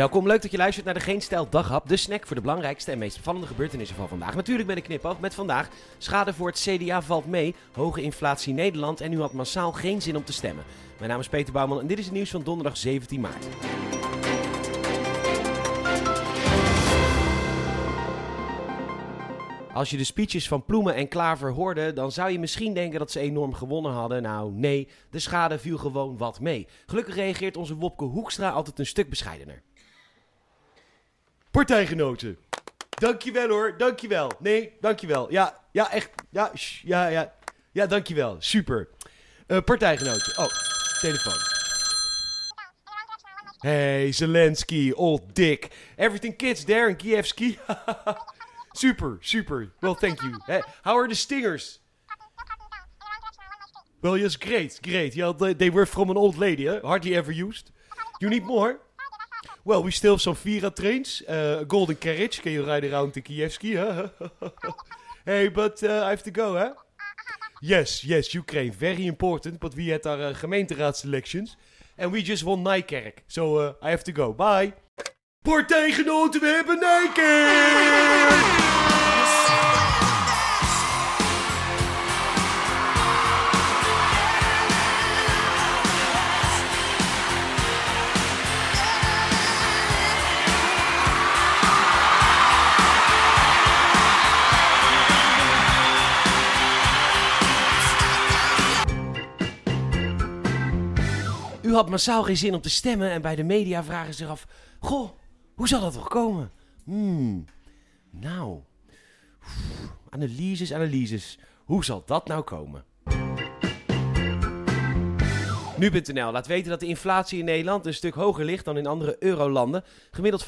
Welkom, leuk dat je luistert naar de Geen Stijl Daghap, de snack voor de belangrijkste en meest opvallende gebeurtenissen van vandaag. Natuurlijk ben ik knip met vandaag. Schade voor het CDA valt mee, hoge inflatie Nederland en u had massaal geen zin om te stemmen. Mijn naam is Peter Bouwman en dit is het nieuws van donderdag 17 maart. Als je de speeches van Ploemen en Klaver hoorde, dan zou je misschien denken dat ze enorm gewonnen hadden. Nou, nee, de schade viel gewoon wat mee. Gelukkig reageert onze Wopke Hoekstra altijd een stuk bescheidener. Partijgenoten, dankjewel hoor, dankjewel. Nee, dankjewel. Ja, ja, echt. Ja, ja, ja. Ja, dankjewel. Super. Eh, partijgenoten. Oh, telefoon. Hey, Zelensky, old dick. Everything kids there in Kievski. super, super. Well, thank you. Hey, how are the stingers? Well, yes, great, great. Yeah, they were from an old lady, huh? hardly ever used. You need more? Well, we still have some Vira trains, uh, golden carriage. Can you ride around to Kievski? Huh? hey, but uh, I have to go, huh? Yes, yes, Ukraine, very important. But we had our uh, gemeenteraadsselections. And we just won Nijkerk. So uh, I have to go. Bye. Partijgenoten, we hebben Nijkerk! U had massaal geen zin om te stemmen en bij de media vragen zich af... Goh, hoe zal dat toch komen? Hmm, nou... Analyses, analyses. Hoe zal dat nou komen? Nu.nl laat weten dat de inflatie in Nederland een stuk hoger ligt dan in andere eurolanden. Gemiddeld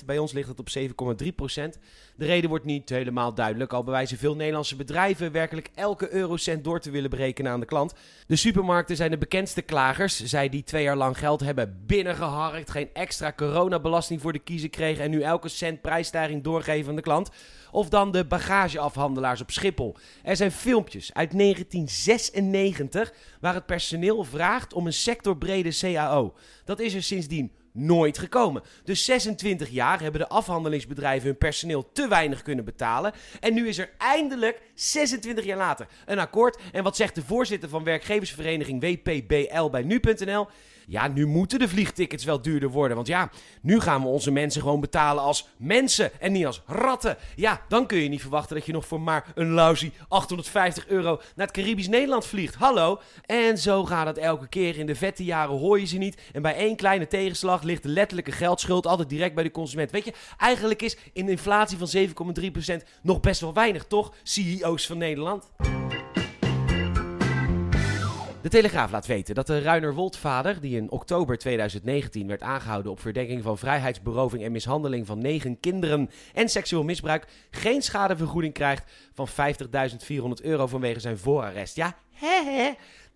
5,9%, bij ons ligt het op 7,3%. De reden wordt niet helemaal duidelijk, al bewijzen veel Nederlandse bedrijven werkelijk elke eurocent door te willen berekenen aan de klant. De supermarkten zijn de bekendste klagers. Zij die twee jaar lang geld hebben binnengeharkt, geen extra coronabelasting voor de kiezer kregen en nu elke cent prijsstijging doorgeven aan de klant. Of dan de bagageafhandelaars op Schiphol. Er zijn filmpjes uit 1996 waar het personeel vraagt om een sectorbrede CAO. Dat is er sindsdien nooit gekomen. Dus 26 jaar hebben de afhandelingsbedrijven hun personeel te weinig kunnen betalen. En nu is er eindelijk, 26 jaar later, een akkoord. En wat zegt de voorzitter van werkgeversvereniging WPBL bij nu.nl? Ja, nu moeten de vliegtickets wel duurder worden. Want ja, nu gaan we onze mensen gewoon betalen als mensen en niet als ratten. Ja, dan kun je niet verwachten dat je nog voor maar een lousy 850 euro naar het Caribisch Nederland vliegt. Hallo? En zo gaat het elke keer. In de vette jaren hoor je ze niet. En bij één kleine tegenslag ligt de letterlijke geldschuld altijd direct bij de consument. Weet je, eigenlijk is een inflatie van 7,3% nog best wel weinig, toch? CEO's van Nederland. De Telegraaf laat weten dat de Ruiner Woldvader, die in oktober 2019 werd aangehouden op verdenking van vrijheidsberoving en mishandeling van negen kinderen en seksueel misbruik, geen schadevergoeding krijgt van 50.400 euro vanwege zijn voorarrest. Ja, hè hè.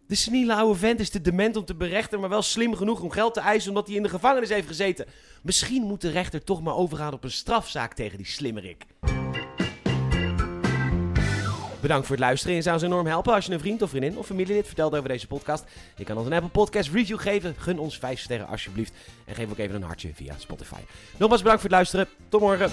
De seniele oude vent is te dement om te berechten, maar wel slim genoeg om geld te eisen omdat hij in de gevangenis heeft gezeten. Misschien moet de rechter toch maar overgaan op een strafzaak tegen die slimmerik. Bedankt voor het luisteren. Je zou ons enorm helpen als je een vriend of vriendin of familielid vertelt over deze podcast. Je kan ons een Apple Podcast review geven. Gun ons 5 sterren alsjeblieft. En geef ook even een hartje via Spotify. Nogmaals bedankt voor het luisteren. Tot morgen.